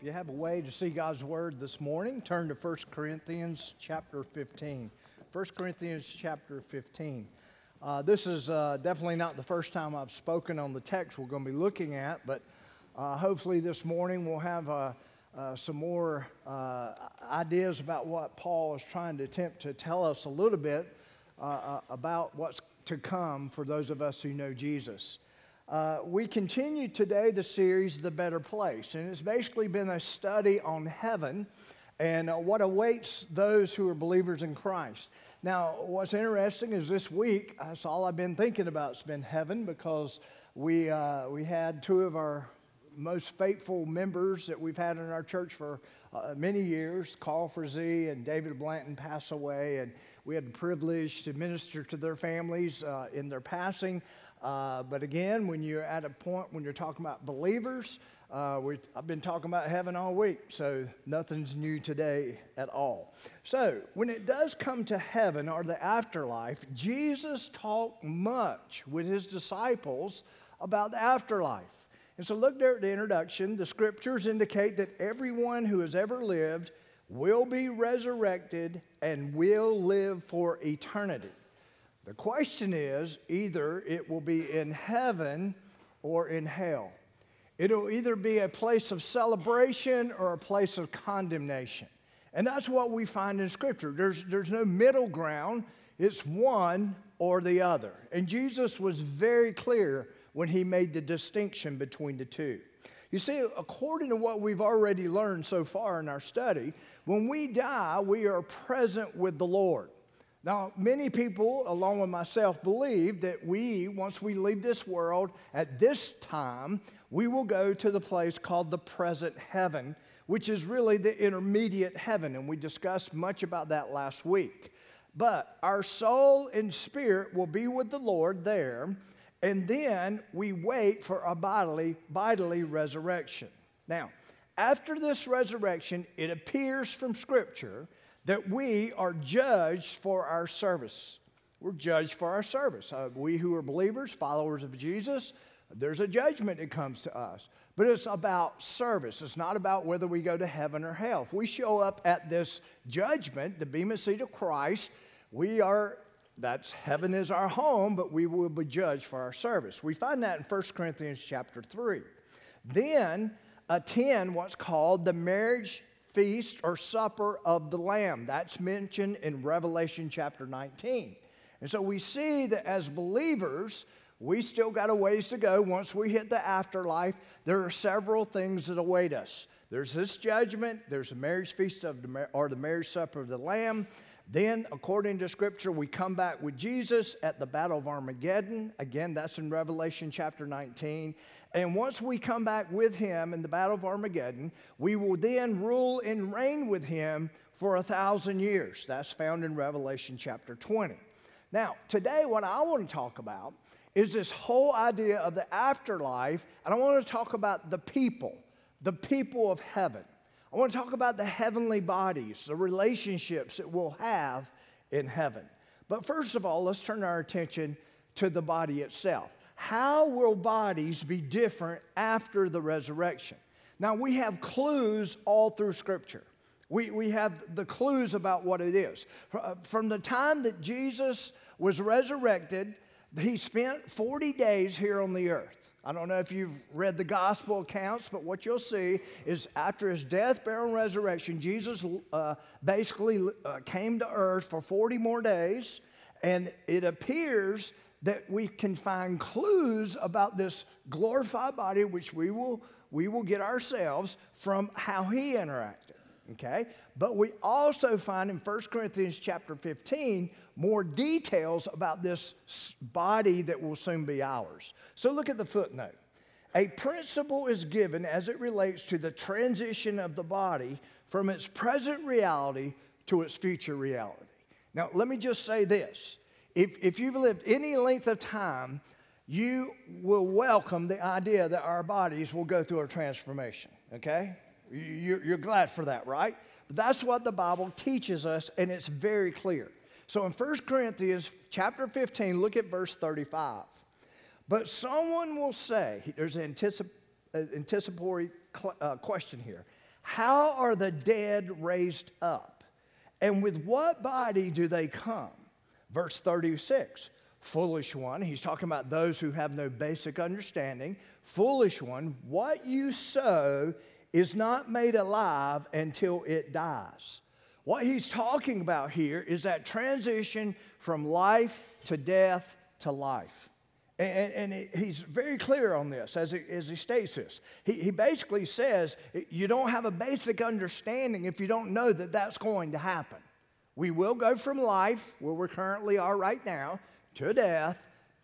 If you have a way to see God's word this morning, turn to 1 Corinthians chapter 15. 1 Corinthians chapter 15. Uh, this is uh, definitely not the first time I've spoken on the text we're going to be looking at, but uh, hopefully this morning we'll have uh, uh, some more uh, ideas about what Paul is trying to attempt to tell us a little bit about what's to come for those of us who know Jesus. Uh, we continue today the series, The Better Place, and it's basically been a study on heaven and uh, what awaits those who are believers in Christ. Now, what's interesting is this week, that's all I've been thinking about. It's been heaven because we, uh, we had two of our most faithful members that we've had in our church for uh, many years, Carl Frazee and David Blanton, pass away, and we had the privilege to minister to their families uh, in their passing. Uh, but again, when you're at a point when you're talking about believers, uh, I've been talking about heaven all week, so nothing's new today at all. So, when it does come to heaven or the afterlife, Jesus talked much with his disciples about the afterlife. And so, look there at the introduction. The scriptures indicate that everyone who has ever lived will be resurrected and will live for eternity. The question is either it will be in heaven or in hell. It'll either be a place of celebration or a place of condemnation. And that's what we find in Scripture. There's, there's no middle ground, it's one or the other. And Jesus was very clear when he made the distinction between the two. You see, according to what we've already learned so far in our study, when we die, we are present with the Lord. Now, many people, along with myself, believe that we, once we leave this world at this time, we will go to the place called the present heaven, which is really the intermediate heaven. And we discussed much about that last week. But our soul and spirit will be with the Lord there, and then we wait for a bodily, bodily resurrection. Now, after this resurrection, it appears from Scripture that we are judged for our service. We're judged for our service. Uh, we who are believers, followers of Jesus, there's a judgment that comes to us. But it's about service. It's not about whether we go to heaven or hell. If we show up at this judgment, the Bema seat of Christ, we are, that's heaven is our home, but we will be judged for our service. We find that in 1 Corinthians chapter 3. Then attend what's called the marriage feast or supper of the Lamb. That's mentioned in Revelation chapter 19. And so we see that as believers, we still got a ways to go. Once we hit the afterlife, there are several things that await us. There's this judgment, there's the marriage feast of the, or the marriage supper of the Lamb. Then, according to Scripture, we come back with Jesus at the Battle of Armageddon. Again, that's in Revelation chapter 19. And once we come back with him in the Battle of Armageddon, we will then rule and reign with him for a thousand years. That's found in Revelation chapter 20. Now, today, what I want to talk about is this whole idea of the afterlife, and I want to talk about the people, the people of heaven. I want to talk about the heavenly bodies, the relationships that we'll have in heaven. But first of all, let's turn our attention to the body itself. How will bodies be different after the resurrection? Now, we have clues all through Scripture. We, we have the clues about what it is. Uh, from the time that Jesus was resurrected, he spent 40 days here on the earth. I don't know if you've read the gospel accounts, but what you'll see is after his death, burial, and resurrection, Jesus uh, basically uh, came to earth for 40 more days, and it appears that we can find clues about this glorified body, which we will, we will get ourselves from how he interacted. Okay? But we also find in 1 Corinthians chapter 15 more details about this body that will soon be ours. So look at the footnote. A principle is given as it relates to the transition of the body from its present reality to its future reality. Now, let me just say this if, if you've lived any length of time, you will welcome the idea that our bodies will go through a transformation, okay? You're, glad for that, right? That's what the Bible teaches us, and it's very clear. So in 1 Corinthians chapter 15, look at verse 35. But someone will say, there's an anticip- anticipatory cl- uh, question here. How are the dead raised up? And with what body do they come? Verse 36 Foolish one, he's talking about those who have no basic understanding. Foolish one, what you sow is not made alive until it dies. What he's talking about here is that transition from life to death to life. And, and, he's very clear on this as he, as he states this. He, he basically says you don't have a basic understanding if you don't know that that's going to happen. We will go from life, where we currently are right now, to death,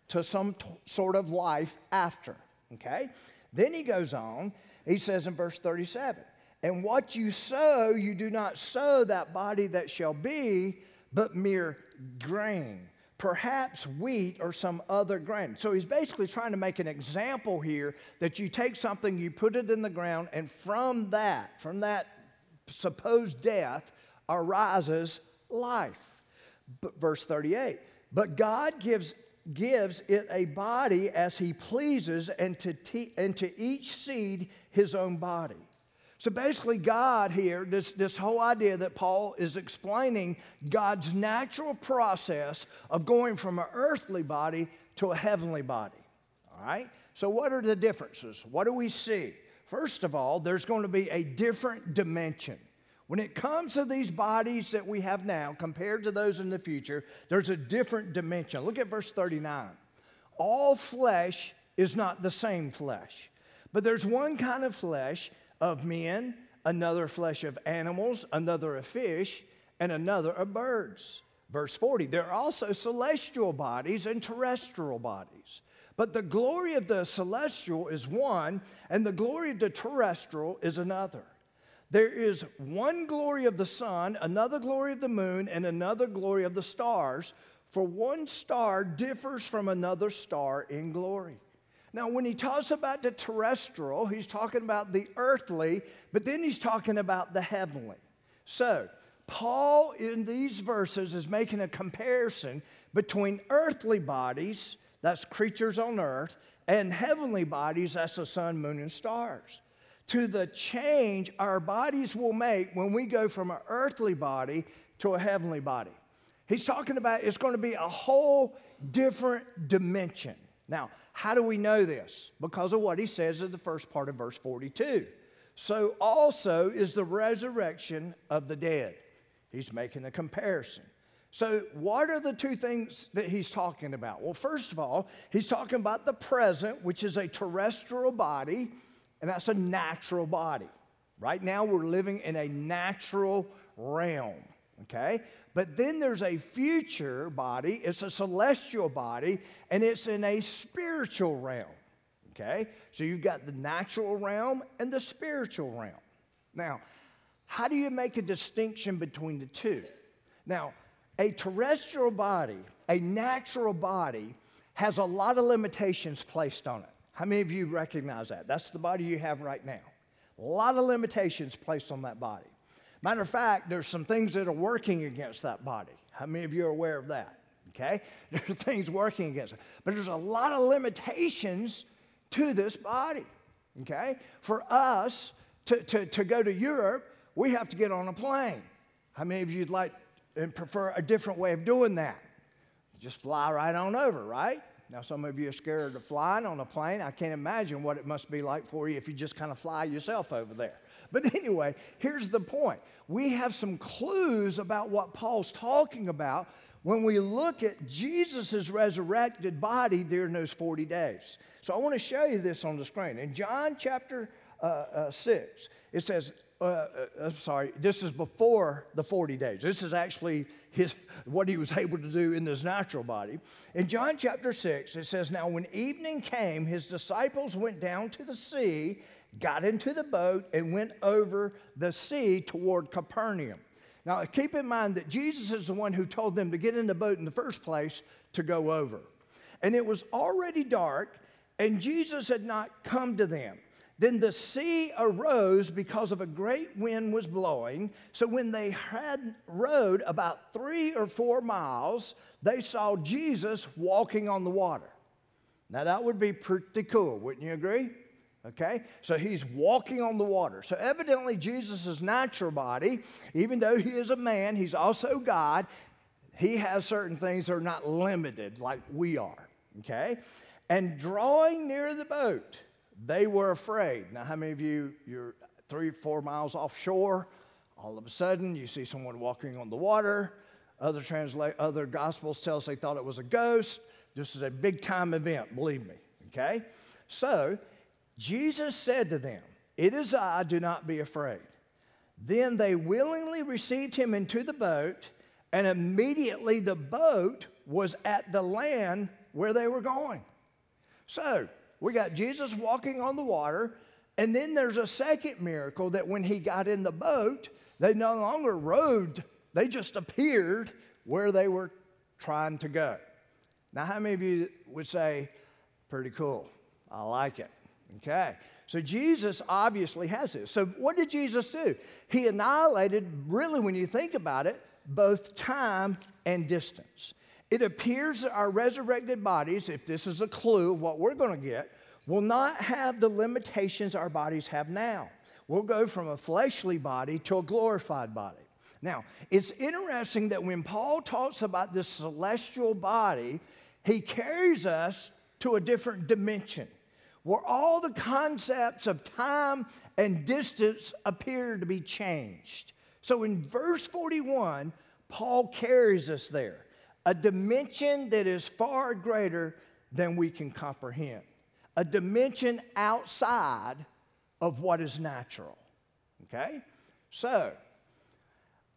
to some t- sort of life after. Okay? Then he goes on, he says in verse 37 And what you sow, you do not sow that body that shall be, but mere grain perhaps wheat or some other grain. So he's basically trying to make an example here that you take something, you put it in the ground, and from that, from that supposed death, arises life. But verse 38 But God gives, gives it a body as he pleases, and to, te- and to each seed his own body. So basically, God here, this, this whole idea that Paul is explaining God's natural process of going from an earthly body to a heavenly body. All right? So, what are the differences? What do we see? First of all, there's going to be a different dimension. When it comes to these bodies that we have now compared to those in the future, there's a different dimension. Look at verse 39. All flesh is not the same flesh, but there's one kind of flesh of men, another flesh of animals, another of fish, and another of birds. Verse 40 there are also celestial bodies and terrestrial bodies. But the glory of the celestial is one, and the glory of the terrestrial is another. There is one glory of the sun, another glory of the moon, and another glory of the stars, for one star differs from another star in glory. Now, when he talks about the terrestrial, he's talking about the earthly, but then he's talking about the heavenly. So, Paul in these verses is making a comparison between earthly bodies, that's creatures on earth, and heavenly bodies, that's the sun, moon, and stars. To the change our bodies will make when we go from an earthly body to a heavenly body. He's talking about it's going to be a whole different dimension. Now, how do we know this? Because of what he says in the first part of verse 42. So also is the resurrection of the dead. He's making a comparison. So, what are the two things that he's talking about? Well, first of all, he's talking about the present, which is a terrestrial body, and that's a natural body. Right now, we're living in a natural realm okay? But then there's a future body, it's a celestial body, and it's in a spiritual realm, okay? So you've got the natural realm and the spiritual realm. Now, how do you make a distinction between the two? Now, a terrestrial body, a natural body, has a lot of limitations placed on it. How many of you recognize that? That's the body you have right now. A lot of limitations placed on that body. Matter of fact, there's some things that are working against that body. How many of you are aware of that? Okay? There's things working against it. But there's a lot of limitations to this body. Okay? For us to, to, to go to Europe, we have to get on a plane. How many of you'd like and prefer a different way of doing that? Just fly right on over, right? Now, some of you are scared of flying on a plane. I can't imagine what it must be like for you if you just kind of fly yourself over there. But anyway, here's the point we have some clues about what Paul's talking about when we look at Jesus' resurrected body during those 40 days. So I want to show you this on the screen. In John chapter uh, uh, 6, it says, uh, uh, uh sorry, this is before the 40 days. This is actually his, what he was able to do in his natural body. In John chapter 6, it says, Now when evening came, his disciples went down to the sea got into the boat, and went over the sea toward Capernaum. Now, keep in mind that Jesus is the one who told them to get in the boat in the first place to go over. And it was already dark, and Jesus had not come to them. Then the sea arose because of a great wind was blowing. So when they had rowed about three or four miles, they saw Jesus walking on the water. Now that would be pretty cool, wouldn't you agree? Okay? So he's walking on the water. So evidently, Jesus' natural body, even though he is a man, he's also God. He has certain things that are not limited like we are. Okay? And drawing near the boat, they were afraid. Now, how many of you, you're three, four miles offshore, all of a sudden you see someone walking on the water. Other, translate, other gospels tell us they thought it was a ghost. This is a big time event, believe me. Okay? So, Jesus said to them, It is I, do not be afraid. Then they willingly received him into the boat, and immediately the boat was at the land where they were going. So, we got Jesus walking on the water, and then there's a second miracle that when he got in the boat, they no longer rowed, they just appeared where they were trying to go. Now, how many of you would say, pretty cool? I like it. Okay. So Jesus obviously has this. So what did Jesus do? He annihilated, really, when you think about it, both time and distance. It appears that our resurrected bodies, if this is a clue of what we're going to get, will not have the limitations our bodies have now. We'll go from a fleshly body to a glorified body. Now, it's interesting that when Paul talks about this celestial body, he carries us to a different dimension where all the concepts of time and distance appear to be changed. So in verse 41, Paul carries us there, a dimension that is far greater than we can comprehend, a dimension outside of what is natural. Okay? So,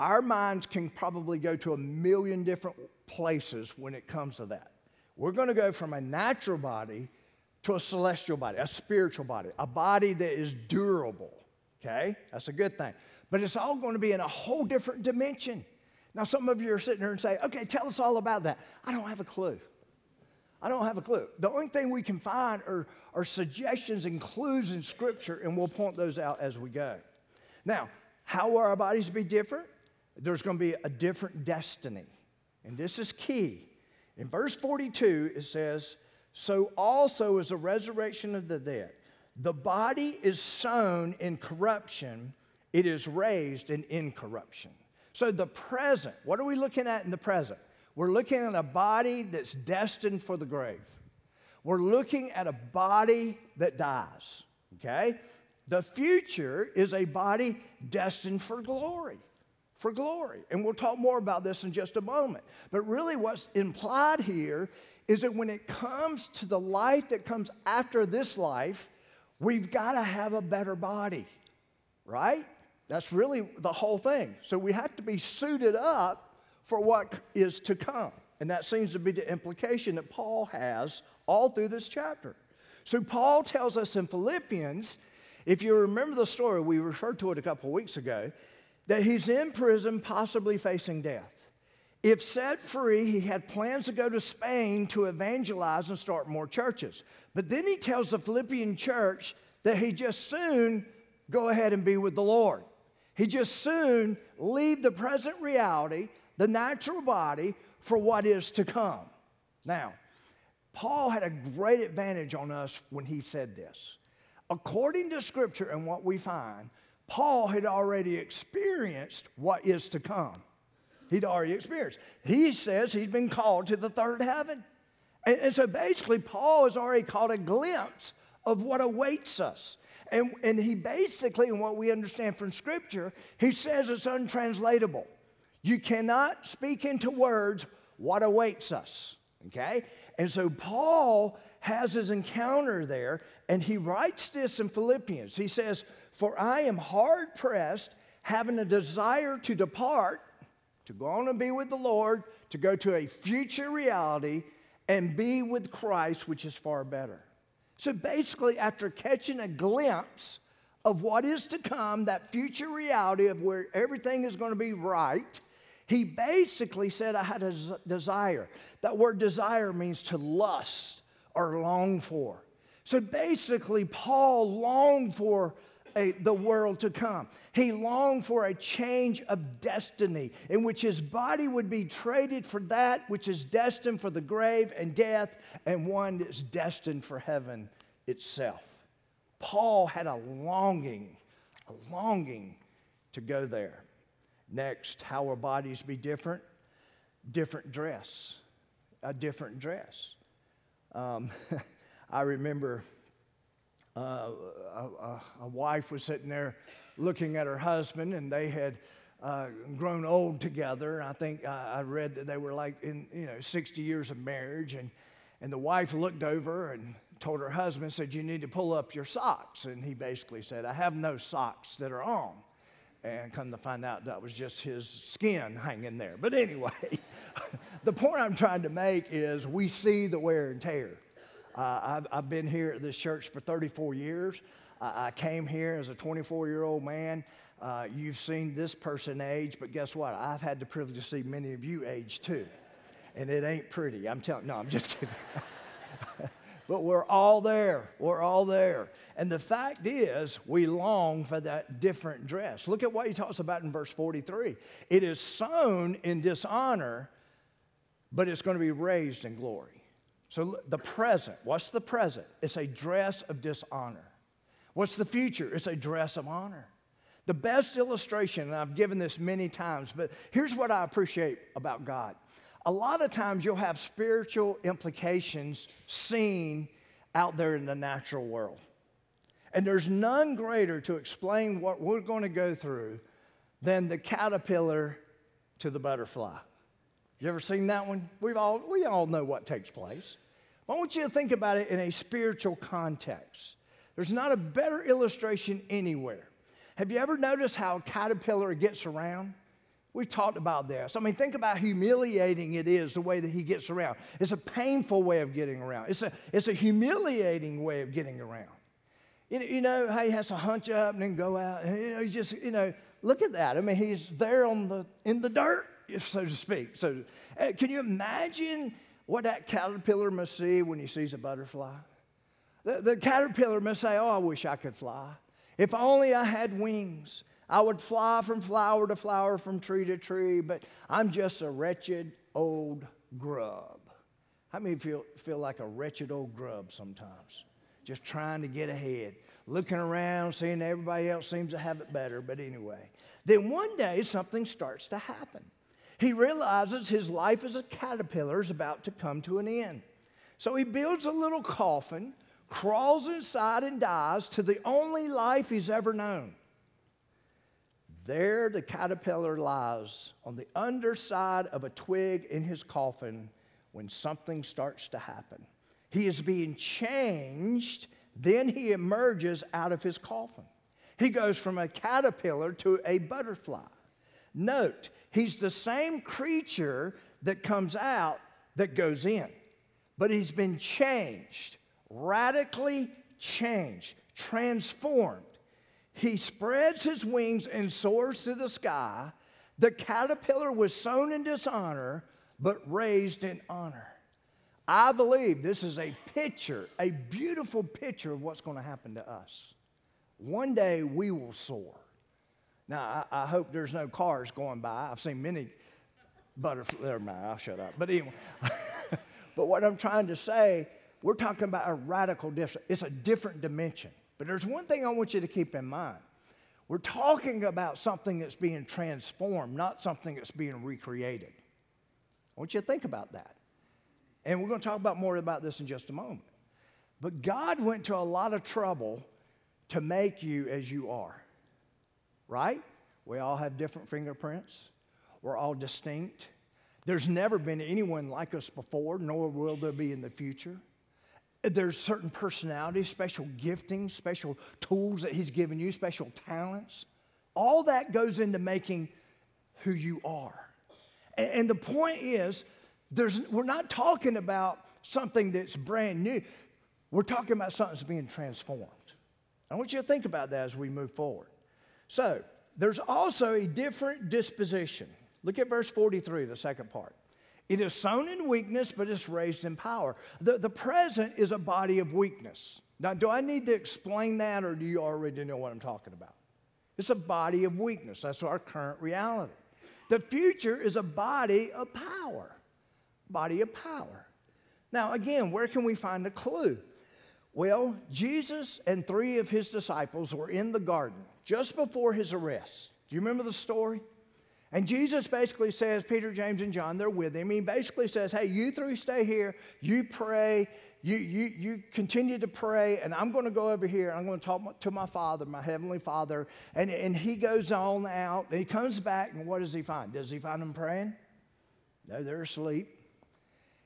our minds can probably go to a million different places when it comes to that. We're going to go from a natural body to a celestial body, a spiritual body, a body that is durable. Okay? That's a good thing. But it's all going to be in a whole different dimension. Now, some of you are sitting here and say, okay, tell us all about that. I don't have a clue. I don't have a clue. The only thing we can find are, are suggestions and clues in Scripture, and we'll point those out as we go. Now, how will our bodies be different? There's going to be a different destiny. And this is key. In verse 42, it says, so also is the resurrection of the dead. The body is sown in corruption, it is raised in incorruption. So, the present, what are we looking at in the present? We're looking at a body that's destined for the grave. We're looking at a body that dies, okay? The future is a body destined for glory, for glory. And we'll talk more about this in just a moment. But really, what's implied here is that when it comes to the life that comes after this life, we've got to have a better body, right? That's really the whole thing. So we have to be suited up for what is to come. And that seems to be the implication that Paul has all through this chapter. So Paul tells us in Philippians, if you remember the story, we referred to it a couple weeks ago, that he's in prison, possibly facing death. If set free, he had plans to go to Spain to evangelize and start more churches. But then he tells the Philippian church that he just soon go ahead and be with the Lord. He just soon leave the present reality, the natural body, for what is to come. Now, Paul had a great advantage on us when he said this. According to Scripture and what we find, Paul had already experienced what is to come he'd already experienced. He says he's been called to the third heaven. And, and so basically, Paul has already caught a glimpse of what awaits us. And, and he basically, in what we understand from Scripture, he says it's untranslatable. You cannot speak into words what awaits us. Okay? And so Paul has his encounter there, and he writes this in Philippians. He says, For I am hard pressed, having a desire to depart to go on and be with the Lord, to go to a future reality and be with Christ, which is far better. So basically, after catching a glimpse of what is to come, that future reality of where everything is going to be right, he basically said, I had a desire. That word desire means to lust or long for. So basically, Paul longed for a, the world to come. He longed for a change of destiny in which his body would be traded for that which is destined for the grave and death, and one that's destined for heaven itself. Paul had a longing, a longing to go there. Next, how will bodies be different? Different dress, a different dress. Um, I remember a, a, wife was sitting there looking at her husband, and they had uh, grown old together. I think uh, I read that they were like in you know 60 years of marriage, and and the wife looked over and told her husband, said, "You need to pull up your socks," and he basically said, "I have no socks that are on." And come to find out that was just his skin hanging there. But anyway, the point I'm trying to make is we see the wear and tear. Uh, I've, I've, been here at this church for 34 years. I, came here as a 24 year old man. Uh, you've seen this person age, but guess what? I've had the privilege to see many of you age too. And it ain't pretty. I'm telling no, I'm just kidding. but we're all there. We're all there. And the fact is, we long for that different dress. Look at what he talks about in verse 43. It is sown in dishonor, but it's going to be raised in glory. So the present, what's the present? It's a dress of dishonor. What's the future? It's a dress of honor. The best illustration, and I've given this many times, but here's what I appreciate about God a lot of times you'll have spiritual implications seen out there in the natural world. And there's none greater to explain what we're going to go through than the caterpillar to the butterfly. You ever seen that one? We've all, we all know what takes place. I want you to think about it in a spiritual context. There's not a better illustration anywhere. Have you ever noticed how a caterpillar gets around? We've talked about this. I mean, think about humiliating it is the way that he gets around. It's a painful way of getting around, it's a, it's a humiliating way of getting around. You know, you know how he has to hunch up and then go out. You know, he just, you know, look at that. I mean, he's there on the, in the dirt, so to speak. So, uh, can you imagine what that caterpillar must see when he sees a butterfly? The, the caterpillar must say, Oh, I wish I could fly. If only I had wings. I would fly from flower to flower, from tree to tree, but I'm just a wretched old grub. How many feel, feel like a wretched old grub sometimes? Just trying to get ahead, looking around, seeing everybody else seems to have it better, but anyway. Then one day something starts to happen. He realizes his life as a caterpillar is about to come to an end. So he builds a little coffin, crawls inside, and dies to the only life he's ever known. There, the caterpillar lies on the underside of a twig in his coffin when something starts to happen. He is being changed, then he emerges out of his coffin. He goes from a caterpillar to a butterfly. Note, he's the same creature that comes out that goes in, but he's been changed, radically changed, transformed. He spreads his wings and soars through the sky. The caterpillar was sown in dishonor, but raised in honor. I believe this is a picture, a beautiful picture of what's going to happen to us. One day we will soar. Now, I, I hope there's no cars going by. I've seen many butterflies. Never mind, I'll shut up. But anyway, but what I'm trying to say, we're talking about a radical difference. It's a different dimension. But there's one thing I want you to keep in mind. We're talking about something that's being transformed, not something that's being recreated. I want you to think about that. And we're going to talk about more about this in just a moment. But God went to a lot of trouble to make you as you are, right? We all have different fingerprints, we're all distinct. There's never been anyone like us before, nor will there be in the future. There's certain personalities, special giftings, special tools that He's given you, special talents. All that goes into making who you are. And, and the point is, there's, we're not talking about something that's brand new. We're talking about something that's being transformed. I want you to think about that as we move forward. So, there's also a different disposition. Look at verse 43, the second part. It is sown in weakness, but it's raised in power. The, the present is a body of weakness. Now, do I need to explain that, or do you already know what I'm talking about? It's a body of weakness. That's our current reality. The future is a body of power. Body of power. Now, again, where can we find a clue? Well, Jesus and three of his disciples were in the garden just before his arrest. Do you remember the story? And Jesus basically says, Peter, James, and John, they're with him. He basically says, Hey, you three stay here, you pray, you, you, you continue to pray, and I'm going to go over here and I'm going to talk to my Father, my Heavenly Father. And, and he goes on out, and he comes back, and what does he find? Does he find them praying? No, they're asleep.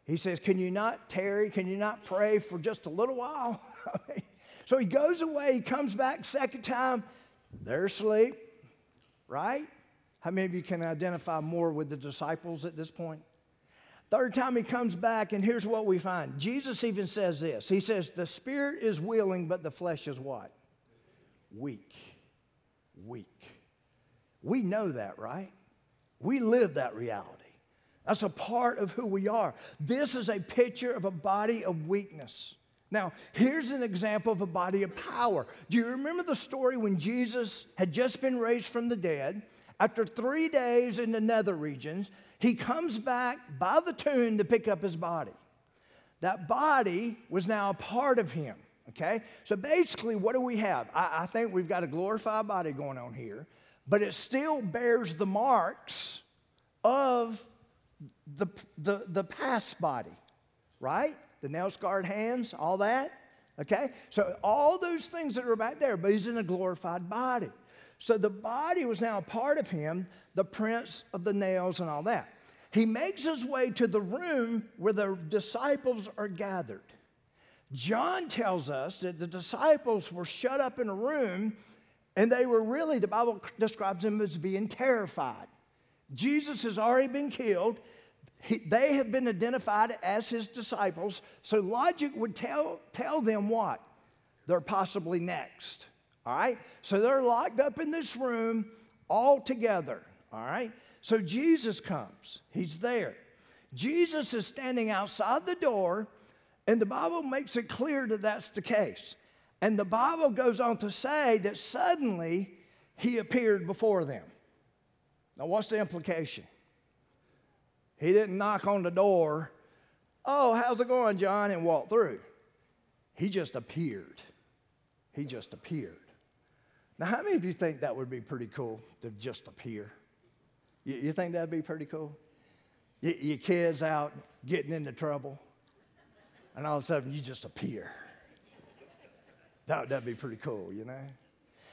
He says, Can you not tarry? Can you not pray for just a little while? so he goes away, he comes back second time, they're asleep, right? How many of you can identify more with the disciples at this point? Third time he comes back, and here's what we find. Jesus even says this He says, The spirit is willing, but the flesh is what? Weak. Weak. We know that, right? We live that reality. That's a part of who we are. This is a picture of a body of weakness. Now, here's an example of a body of power. Do you remember the story when Jesus had just been raised from the dead? After three days in the nether regions, he comes back by the tomb to pick up his body. That body was now a part of him. Okay? So basically, what do we have? I, I think we've got a glorified body going on here, but it still bears the marks of the, the, the past body, right? The nail scarred hands, all that. Okay? So all those things that are back there, but he's in a glorified body. So the body was now a part of him, the prints of the nails and all that. He makes his way to the room where the disciples are gathered. John tells us that the disciples were shut up in a room and they were really, the Bible describes them as being terrified. Jesus has already been killed. He, they have been identified as his disciples. So logic would tell, tell them what? They're possibly next. All right? So they're locked up in this room all together. All right? So Jesus comes, he's there. Jesus is standing outside the door, and the Bible makes it clear that that's the case. And the Bible goes on to say that suddenly he appeared before them. Now, what's the implication? He didn't knock on the door, oh, how's it going, John, and walk through. He just appeared. He just appeared. Now, how many of you think that would be pretty cool to just appear? You, you think that'd be pretty cool? Y- your kids out getting into trouble, and all of a sudden you just appear. That, that'd be pretty cool, you know?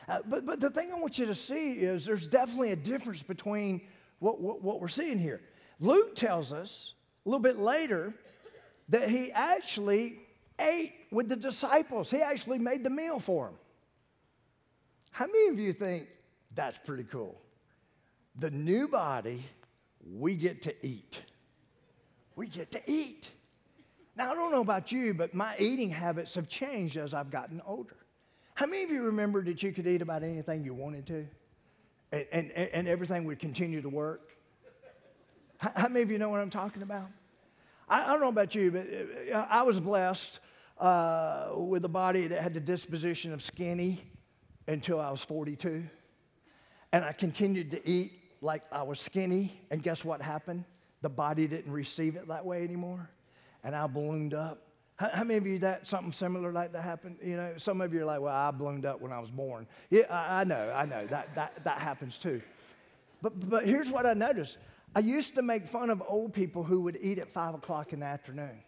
Uh, but, but the thing I want you to see is there's definitely a difference between what, what, what we're seeing here. Luke tells us a little bit later that he actually ate with the disciples, he actually made the meal for them. How many of you think that's pretty cool? The new body, we get to eat. We get to eat. Now, I don't know about you, but my eating habits have changed as I've gotten older. How many of you remember that you could eat about anything you wanted to? And, and, and everything would continue to work? How, many of you know what I'm talking about? I, I don't know about you, but uh, I was blessed uh, with a body that had the disposition of skinny until I was 42. And I continued to eat like I was skinny. And guess what happened? The body didn't receive it that way anymore. And I ballooned up. How, how, many of you that something similar like that happened? You know, some of you are like, well, I ballooned up when I was born. Yeah, I, I know, I know. That, that, that happens too. But, but here's what I noticed. I used to make fun of old people who would eat at five o'clock in the afternoon.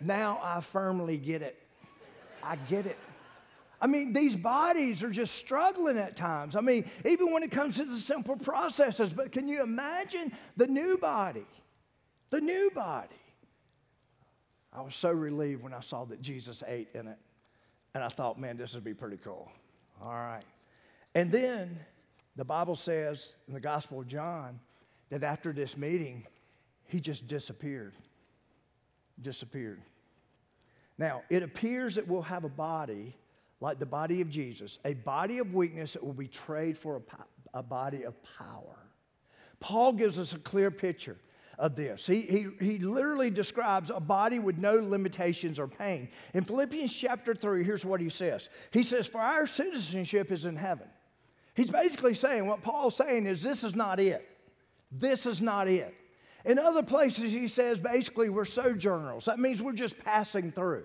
Now I firmly get it. I get it. I mean, these bodies are just struggling at times. I mean, even when it comes to the simple processes, but can you imagine the new body? The new body. I was so relieved when I saw that Jesus ate in it. And I thought, man, this would be pretty cool. All right. And then the Bible says in the Gospel of John that after this meeting, he just disappeared. Disappeared. Now, it appears that we'll have a body like the body of Jesus, a body of weakness that will be traded for a, a body of power. Paul gives us a clear picture of this. He, he, he literally describes a body with no limitations or pain. In Philippians chapter 3, here's what he says He says, For our citizenship is in heaven. He's basically saying what Paul's saying is this is not it. This is not it. In other places, he says basically we're sojourners. That means we're just passing through.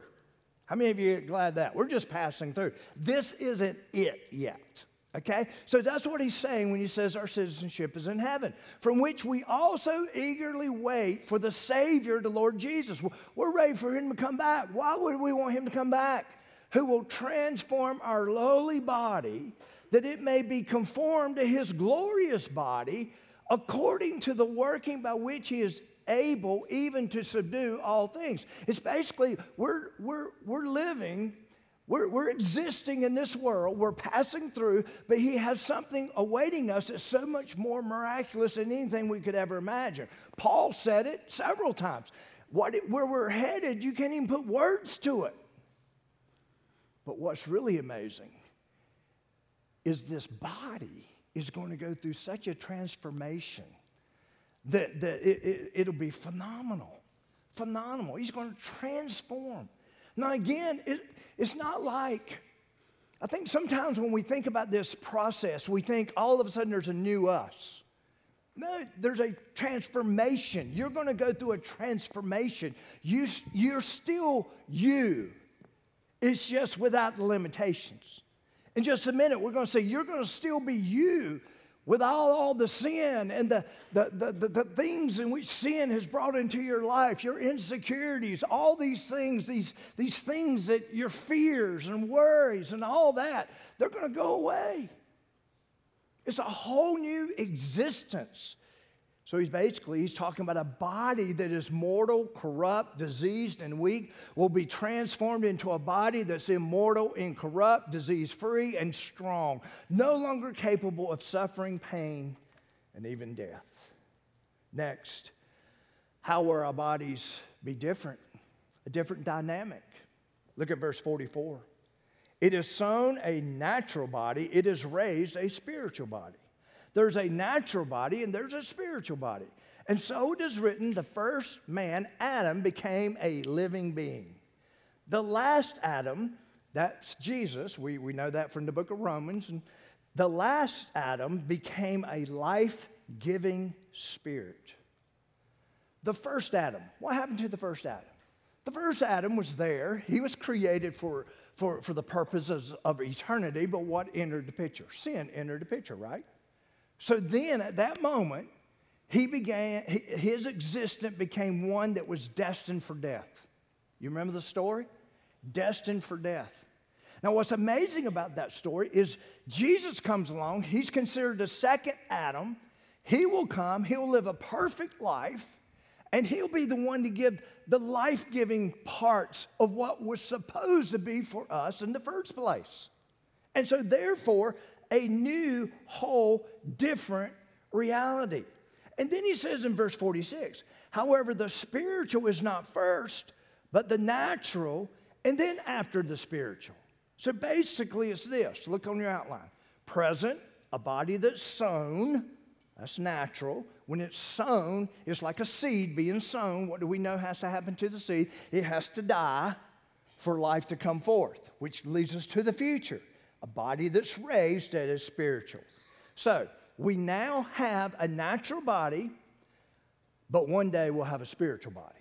How many of you are glad that? We're just passing through. This isn't it yet. Okay? So that's what he's saying when he says our citizenship is in heaven, from which we also eagerly wait for the Savior, the Lord Jesus. We're ready for him to come back. Why would we want him to come back? Who will transform our lowly body that it may be conformed to his glorious body according to the working by which he is able even to subdue all things. It's basically we're, we're, we're living, we're, we're existing in this world, we're passing through, but he has something awaiting us that's so much more miraculous than anything we could ever imagine. Paul said it several times. What where we're headed, you can't even put words to it. But what's really amazing is this body is going to go through such a transformation that, that it, it, will be phenomenal. Phenomenal. He's going to transform. Now, again, it, it's not like, I think sometimes when we think about this process, we think all of a sudden there's a new us. No, there's a transformation. You're going to go through a transformation. You, you're still you, it's just without the limitations. In just a minute, we're going to say, You're going to still be you, without all the sin and the, the, the, the, the things in which sin has brought into your life, your insecurities, all these things, these, these things that your fears and worries and all that, they're going to go away. It's a whole new existence so he's basically he's talking about a body that is mortal, corrupt, diseased, and weak will be transformed into a body that's immortal, incorrupt, disease-free, and strong, no longer capable of suffering pain and even death. Next, how will our bodies be different? A different dynamic. Look at verse 44. It is sown a natural body, it is raised a spiritual body. There's a natural body and there's a spiritual body. And so it is written the first man, Adam, became a living being. The last Adam, that's Jesus, we, we know that from the book of Romans. And the last Adam became a life giving spirit. The first Adam, what happened to the first Adam? The first Adam was there. He was created for, for, for the purposes of eternity, but what entered the picture? Sin entered the picture, right? So then at that moment, he began, his existence became one that was destined for death. You remember the story? Destined for death. Now, what's amazing about that story is Jesus comes along, he's considered the second Adam. He will come, he'll live a perfect life, and he'll be the one to give the life giving parts of what was supposed to be for us in the first place. And so, therefore, a new, whole, different reality. And then he says in verse 46 however, the spiritual is not first, but the natural, and then after the spiritual. So basically, it's this look on your outline present, a body that's sown, that's natural. When it's sown, it's like a seed being sown. What do we know has to happen to the seed? It has to die for life to come forth, which leads us to the future a body that's raised that is spiritual. So we now have a natural body, but one day we'll have a spiritual body.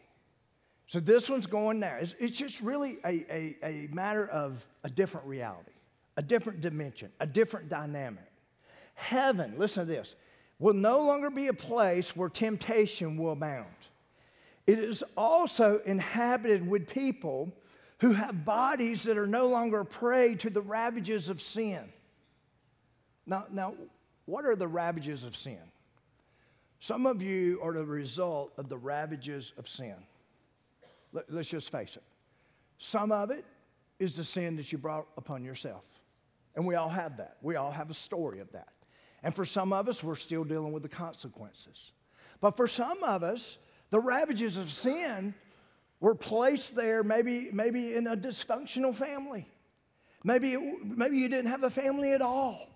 So this one's going there. It's, it's just really a, a, a matter of a different reality, a different dimension, a different dynamic. Heaven, listen to this, will no longer be a place where temptation will abound. It is also inhabited with people who have bodies that are no longer prey to the ravages of sin. Now, now, what are the ravages of sin? Some of you are the result of the ravages of sin. Let, let's just face it. Some of it is the sin that you brought upon yourself. And we all have that. We all have a story of that. And for some of us, we're still dealing with the consequences. But for some of us, the ravages of sin were placed there maybe, maybe in a dysfunctional family. Maybe, maybe you didn't have a family at all.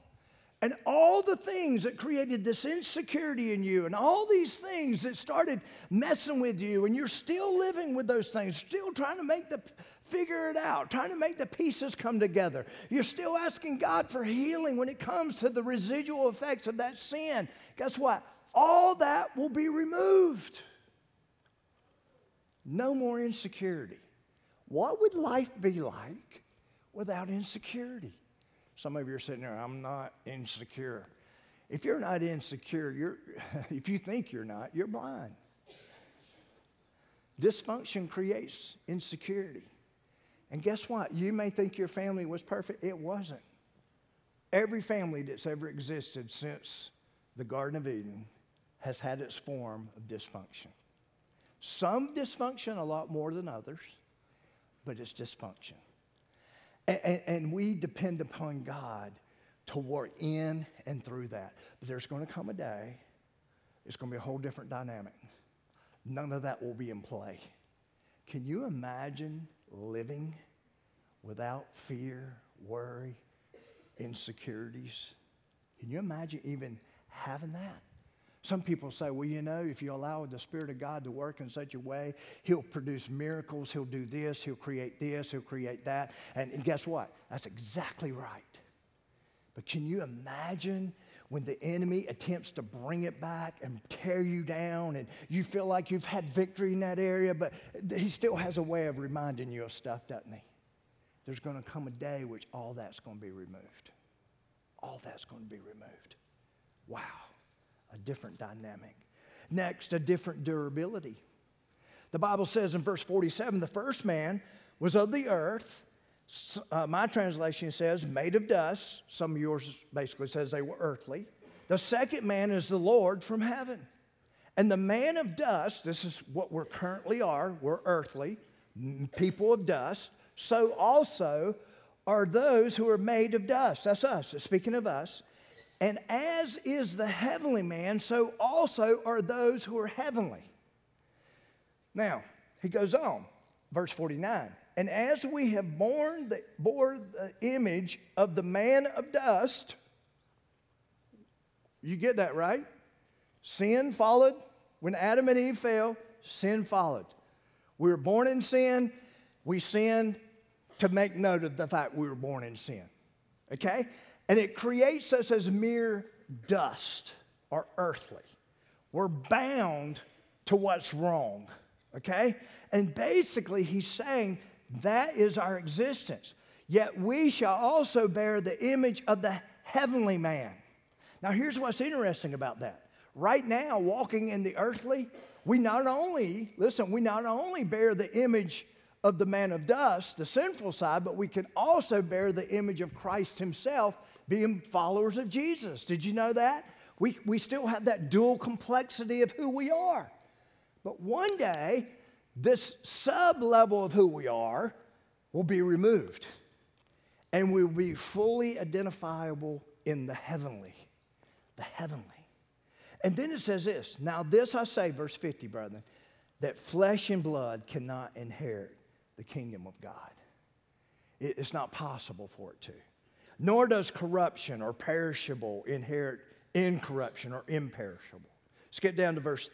And all the things that created this insecurity in you, and all these things that started messing with you, and you're still living with those things, still trying to make the figure it out, trying to make the pieces come together. You're still asking God for healing when it comes to the residual effects of that sin. Guess what? All that will be removed. No more insecurity. what would life be like without insecurity? Some of you are sitting there, I'm not insecure. If you're not insecure, you're, if you think you're not, you're blind. Dysfunction creates insecurity. And guess what? You may think your family was perfect. It wasn't. Every family that's ever existed since the Garden of Eden has had its form of dysfunction. Some dysfunction a lot more than others, but it's dysfunction. And, and, and we depend upon God to work in and through that. But there's going to come a day, it's going to be a whole different dynamic. None of that will be in play. Can you imagine living without fear, worry, insecurities? Can you imagine even having that? Some people say, well, you know, if you allow the Spirit of God to work in such a way, He'll produce miracles, He'll do this, He'll create this, He'll create that. And, and guess what? That's exactly right. But can you imagine when the enemy attempts to bring it back and tear you down and you feel like you've had victory in that area, but he still has a way of reminding you of stuff, doesn't he? There's going to come a day which all that's going to be removed. All that's going to be removed. Wow, a different dynamic. Next, a different durability. The Bible says in verse 47 the first man was of the earth uh, my translation says made of dust. Some of yours basically says they were earthly. The second man is the Lord from heaven. And the man of dust, this is what we currently are, we're earthly, people of dust. So also are those who are made of dust. That's us, speaking of us. And as is the heavenly man, so also are those who are heavenly. Now, he goes on, verse 49. And as we have borne the, bore the image of the man of dust, you get that right? Sin followed. When Adam and Eve fell, sin followed. We were born in sin. We sinned to make note of the fact we were born in sin. Okay? And it creates us as mere dust or earthly. We're bound to what's wrong. Okay? And basically, he's saying that is our existence. Yet we shall also bear the image of the heavenly man. Now, here's what's interesting about that. Right now, walking in the earthly, we not only, listen, we not only bear the image of the man of dust, the sinful side, but we can also bear the image of Christ himself, being followers of Jesus. Did you know that? We, we still have that dual complexity of who we are. But one day, this sub level of who we are will be removed and we will be fully identifiable in the heavenly. The heavenly. And then it says this Now, this I say, verse 50, brother, that flesh and blood cannot inherit the kingdom of God. It's not possible for it to. Nor does corruption or perishable inherit incorruption or imperishable. Let's get down to verse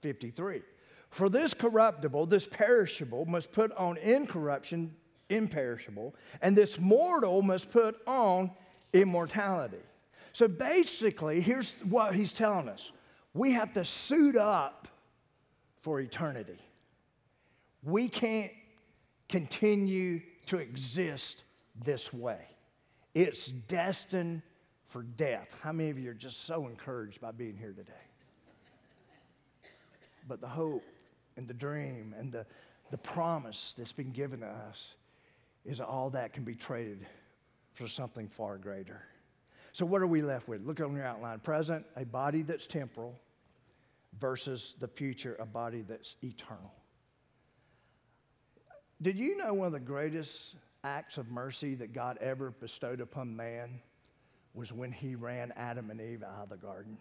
53. For this corruptible, this perishable, must put on incorruption, imperishable, and this mortal must put on immortality. So basically, here's what he's telling us we have to suit up for eternity. We can't continue to exist this way. It's destined for death. How many of you are just so encouraged by being here today? But the hope and the dream and the, the promise that's been given to us is all that can be traded for something far greater. So, what are we left with? Look on your outline. Present, a body that's temporal versus the future, a body that's eternal. Did you know one of the greatest acts of mercy that God ever bestowed upon man was when he ran Adam and Eve out of the garden?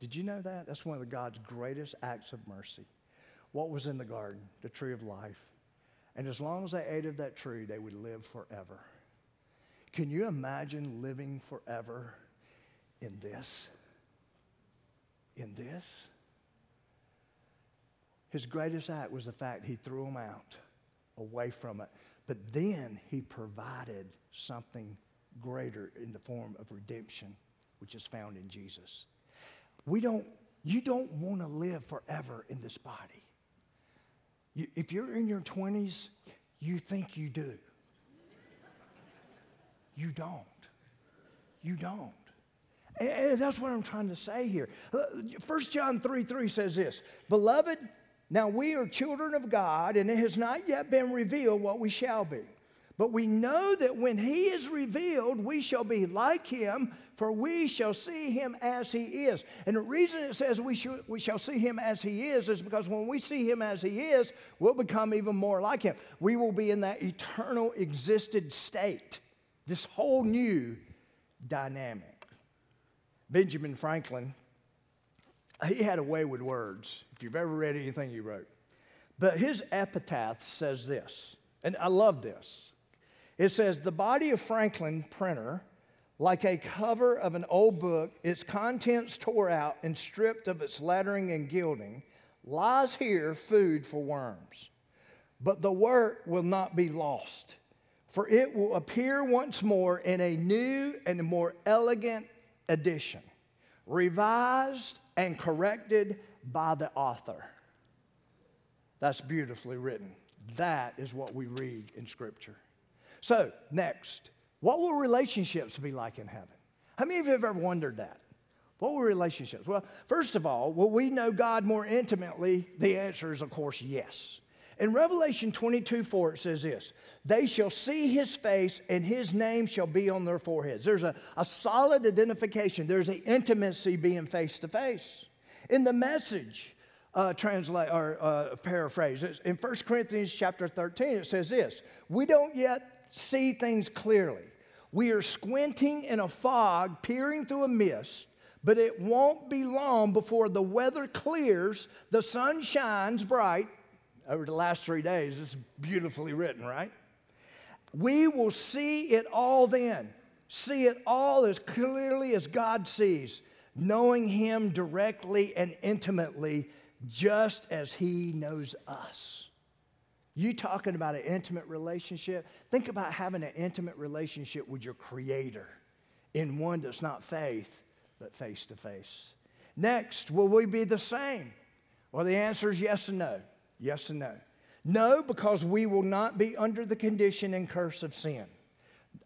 Did you know that? That's one of God's greatest acts of mercy. What was in the garden? The tree of life. And as long as they ate of that tree, they would live forever. Can you imagine living forever in this? In this? His greatest act was the fact he threw them out, away from it. But then he provided something greater in the form of redemption, which is found in Jesus. We don't, you don't want to live forever in this body. You, if you're in your 20s, you think you do. You don't. You don't. And that's what I'm trying to say here. 1 uh, John 3 3 says this Beloved, now we are children of God, and it has not yet been revealed what we shall be. But we know that when he is revealed, we shall be like him, for we shall see him as he is. And the reason it says we, should, we shall see him as he is is because when we see him as he is, we'll become even more like him. We will be in that eternal existed state, this whole new dynamic. Benjamin Franklin, he had a way with words, if you've ever read anything he wrote. But his epitaph says this, and I love this. It says, The body of Franklin printer, like a cover of an old book, its contents tore out and stripped of its lettering and gilding, lies here food for worms. But the work will not be lost, for it will appear once more in a new and more elegant edition, revised and corrected by the author. That's beautifully written. That is what we read in Scripture. So, next, what will relationships be like in heaven? How many of you have ever wondered that? What will relationships? Well, first of all, will we know God more intimately? The answer is, of course, yes. In Revelation 22 4, it says this They shall see his face, and his name shall be on their foreheads. There's a, a solid identification, there's an intimacy being face to face. In the message, uh, translate or uh, paraphrase, in 1 Corinthians chapter 13, it says this We don't yet see things clearly. We are squinting in a fog, peering through a mist, but it won't be long before the weather clears, the sun shines bright. Over the last three days, it's beautifully written, right? We will see it all then, see it all as clearly as God sees, knowing Him directly and intimately, just as He knows us. You talking about an intimate relationship? Think about having an intimate relationship with your Creator in one that's not faith, but face to face. Next, will we be the same? Well, the answer is yes and no. Yes and no. No, because we will not be under the condition and curse of sin.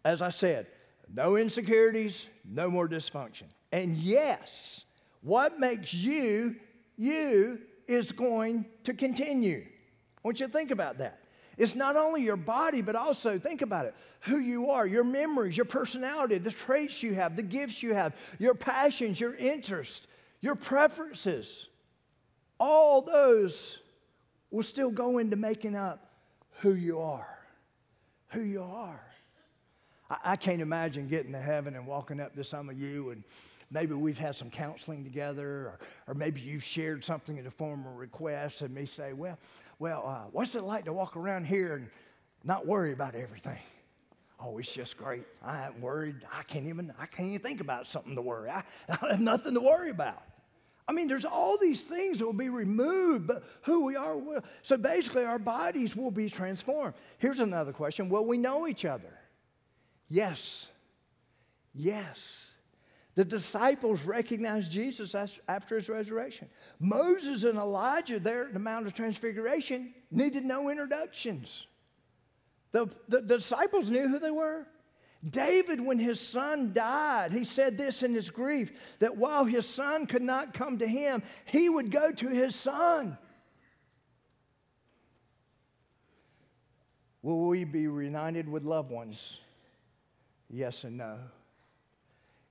As I said, no insecurities, no more dysfunction. And yes, what makes you, you, is going to continue. I want you to think about that. It's not only your body, but also think about it who you are, your memories, your personality, the traits you have, the gifts you have, your passions, your interests, your preferences. All those will still go into making up who you are. Who you are. I, I can't imagine getting to heaven and walking up to some of you and maybe we've had some counseling together, or, or maybe you've shared something in the form of request, and me say, Well, well, uh, what's it like to walk around here and not worry about everything? Oh, it's just great. I ain't worried. I can't even, I can't even think about something to worry. I, I have nothing to worry about. I mean, there's all these things that will be removed, but who we are will. So basically, our bodies will be transformed. Here's another question Will we know each other? Yes. Yes. The disciples recognized Jesus after his resurrection. Moses and Elijah, there at the Mount of Transfiguration, needed no introductions. The, the, the disciples knew who they were. David, when his son died, he said this in his grief that while his son could not come to him, he would go to his son. Will we be reunited with loved ones? Yes and no.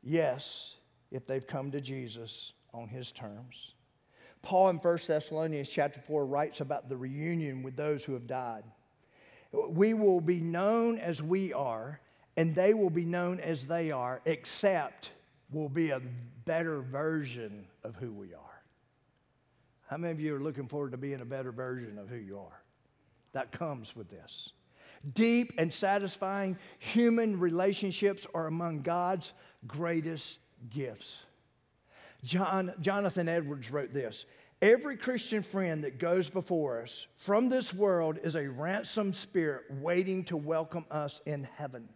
Yes, if they've come to Jesus on his terms. Paul in 1 Thessalonians chapter 4 writes about the reunion with those who have died. We will be known as we are, and they will be known as they are, except we'll be a better version of who we are. How many of you are looking forward to being a better version of who you are? That comes with this. Deep and satisfying human relationships are among God's greatest gifts. John, Jonathan Edwards wrote this Every Christian friend that goes before us from this world is a ransom spirit waiting to welcome us in heaven.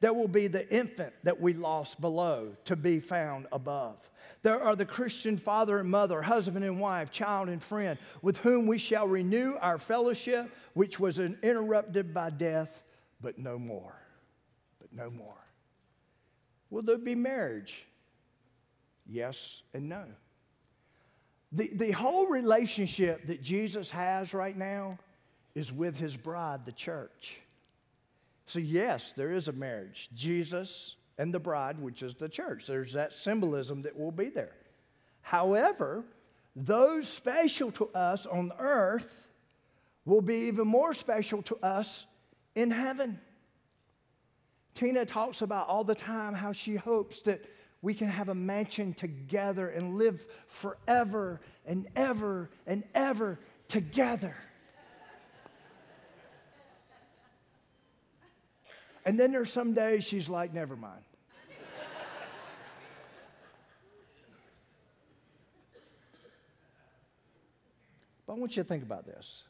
There will be the infant that we lost below to be found above. There are the Christian father and mother, husband and wife, child and friend, with whom we shall renew our fellowship, which was interrupted by death, but no more. But no more. Will there be marriage? Yes and no. The, the whole relationship that Jesus has right now is with his bride, the church. So, yes, there is a marriage. Jesus and the bride, which is the church. There's that symbolism that will be there. However, those special to us on earth will be even more special to us in heaven. Tina talks about all the time how she hopes that we can have a mansion together and live forever and ever and ever together. And then there's some days she's like, never mind. but I want you to think about this.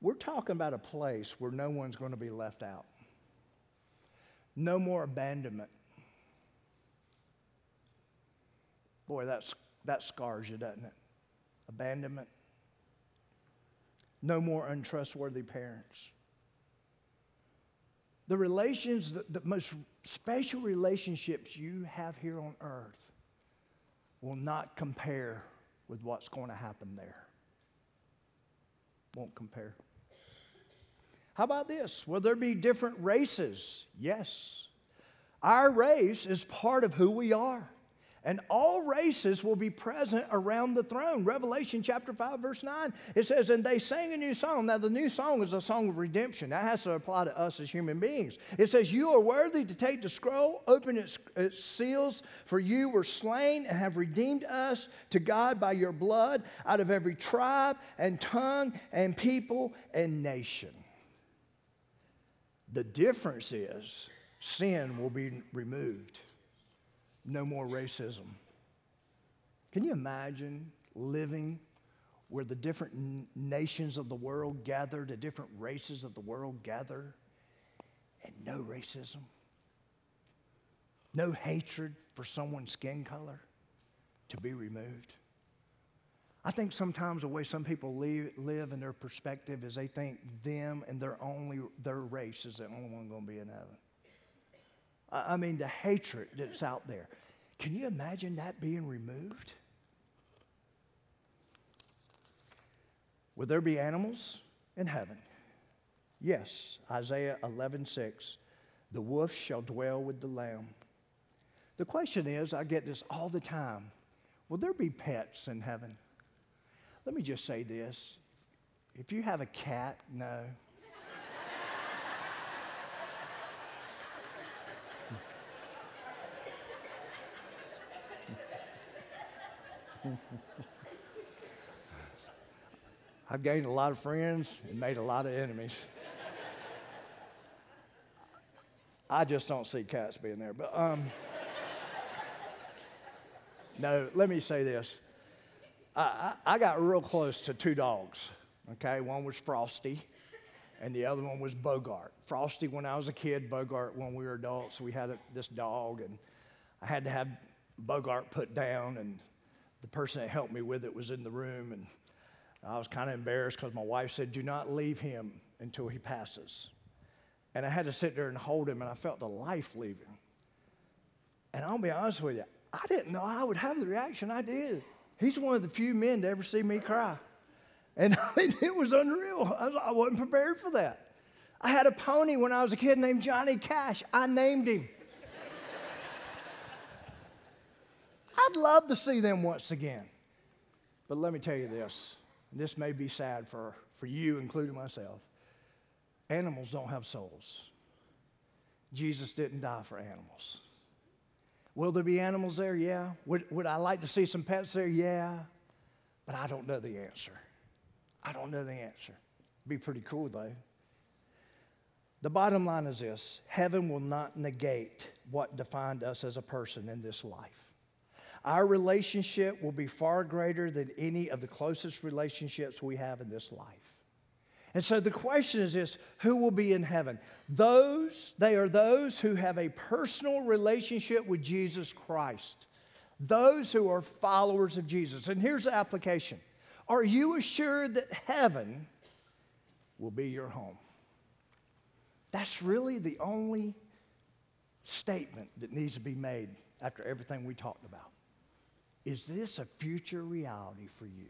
We're talking about a place where no one's going to be left out, no more abandonment. Boy, that's, that scars you, doesn't it? Abandonment. No more untrustworthy parents the relations, the, the most special relationships you have here on earth will not compare with what's going to happen there. Won't compare. How about this? Will there be different races? Yes. Our race is part of who we are and all races will be present around the throne. Revelation chapter 5, verse 9, it says, And they sang a new song. Now, the new song is a song of redemption. That has to apply to us as human beings. It says, You are worthy to take the scroll, open its, its seals, for you were slain and have redeemed us to God by your blood out of every tribe and tongue and people and nation. The difference is sin will be removed no more racism. Can you imagine living where the different n- nations of the world gather, the different races of the world gather, and no racism? No hatred for someone's skin color to be removed? I think sometimes the way some people live, live in their perspective is they think them and their only their race is the only one going to be in heaven. I mean, the hatred that's out there. Can you imagine that being removed? Will there be animals in heaven? Yes, Isaiah 11, 6. The wolf shall dwell with the lamb. The question is I get this all the time will there be pets in heaven? Let me just say this. If you have a cat, no. I've gained a lot of friends and made a lot of enemies. I just don't see cats being there. But um, no, let me say this. I, I, I got real close to two dogs. Okay, one was Frosty, and the other one was Bogart. Frosty when I was a kid, Bogart when we were adults. We had a, this dog, and I had to have Bogart put down, and the person that helped me with it was in the room, and I was kind of embarrassed because my wife said, Do not leave him until he passes. And I had to sit there and hold him, and I felt the life leaving. And I'll be honest with you, I didn't know I would have the reaction I did. He's one of the few men to ever see me cry. And I mean, it was unreal. I, was, I wasn't prepared for that. I had a pony when I was a kid named Johnny Cash. I named him. I'd love to see them once again. But let me tell you this, this may be sad for, for you, including myself. Animals don't have souls. Jesus didn't die for animals. Will there be animals there? Yeah. Would, would I like to see some pets there? Yeah. But I don't know the answer. I don't know the answer. Be pretty cool though. The bottom line is this heaven will not negate what defined us as a person in this life. Our relationship will be far greater than any of the closest relationships we have in this life. And so the question is this who will be in heaven? Those, they are those who have a personal relationship with Jesus Christ, those who are followers of Jesus. And here's the application Are you assured that heaven will be your home? That's really the only statement that needs to be made after everything we talked about. Is this a future reality for you?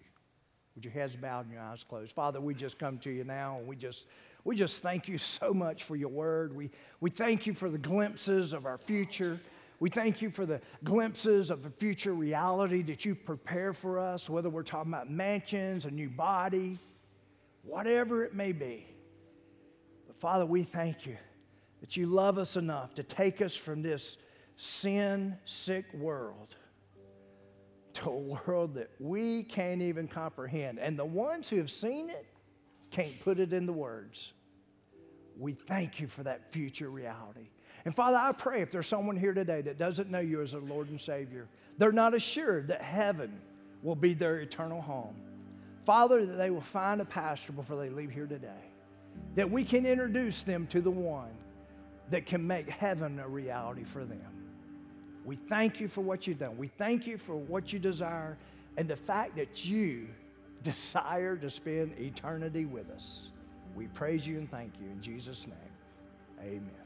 With your heads bowed and your eyes closed. Father, we just come to you now and we just, we just thank you so much for your word. We, we thank you for the glimpses of our future. We thank you for the glimpses of the future reality that you prepare for us, whether we're talking about mansions, a new body, whatever it may be. But Father, we thank you that you love us enough to take us from this sin sick world to a world that we can't even comprehend. And the ones who have seen it can't put it into words. We thank you for that future reality. And Father, I pray if there's someone here today that doesn't know you as a Lord and Savior, they're not assured that heaven will be their eternal home. Father, that they will find a pastor before they leave here today, that we can introduce them to the one that can make heaven a reality for them. We thank you for what you've done. We thank you for what you desire and the fact that you desire to spend eternity with us. We praise you and thank you in Jesus' name. Amen.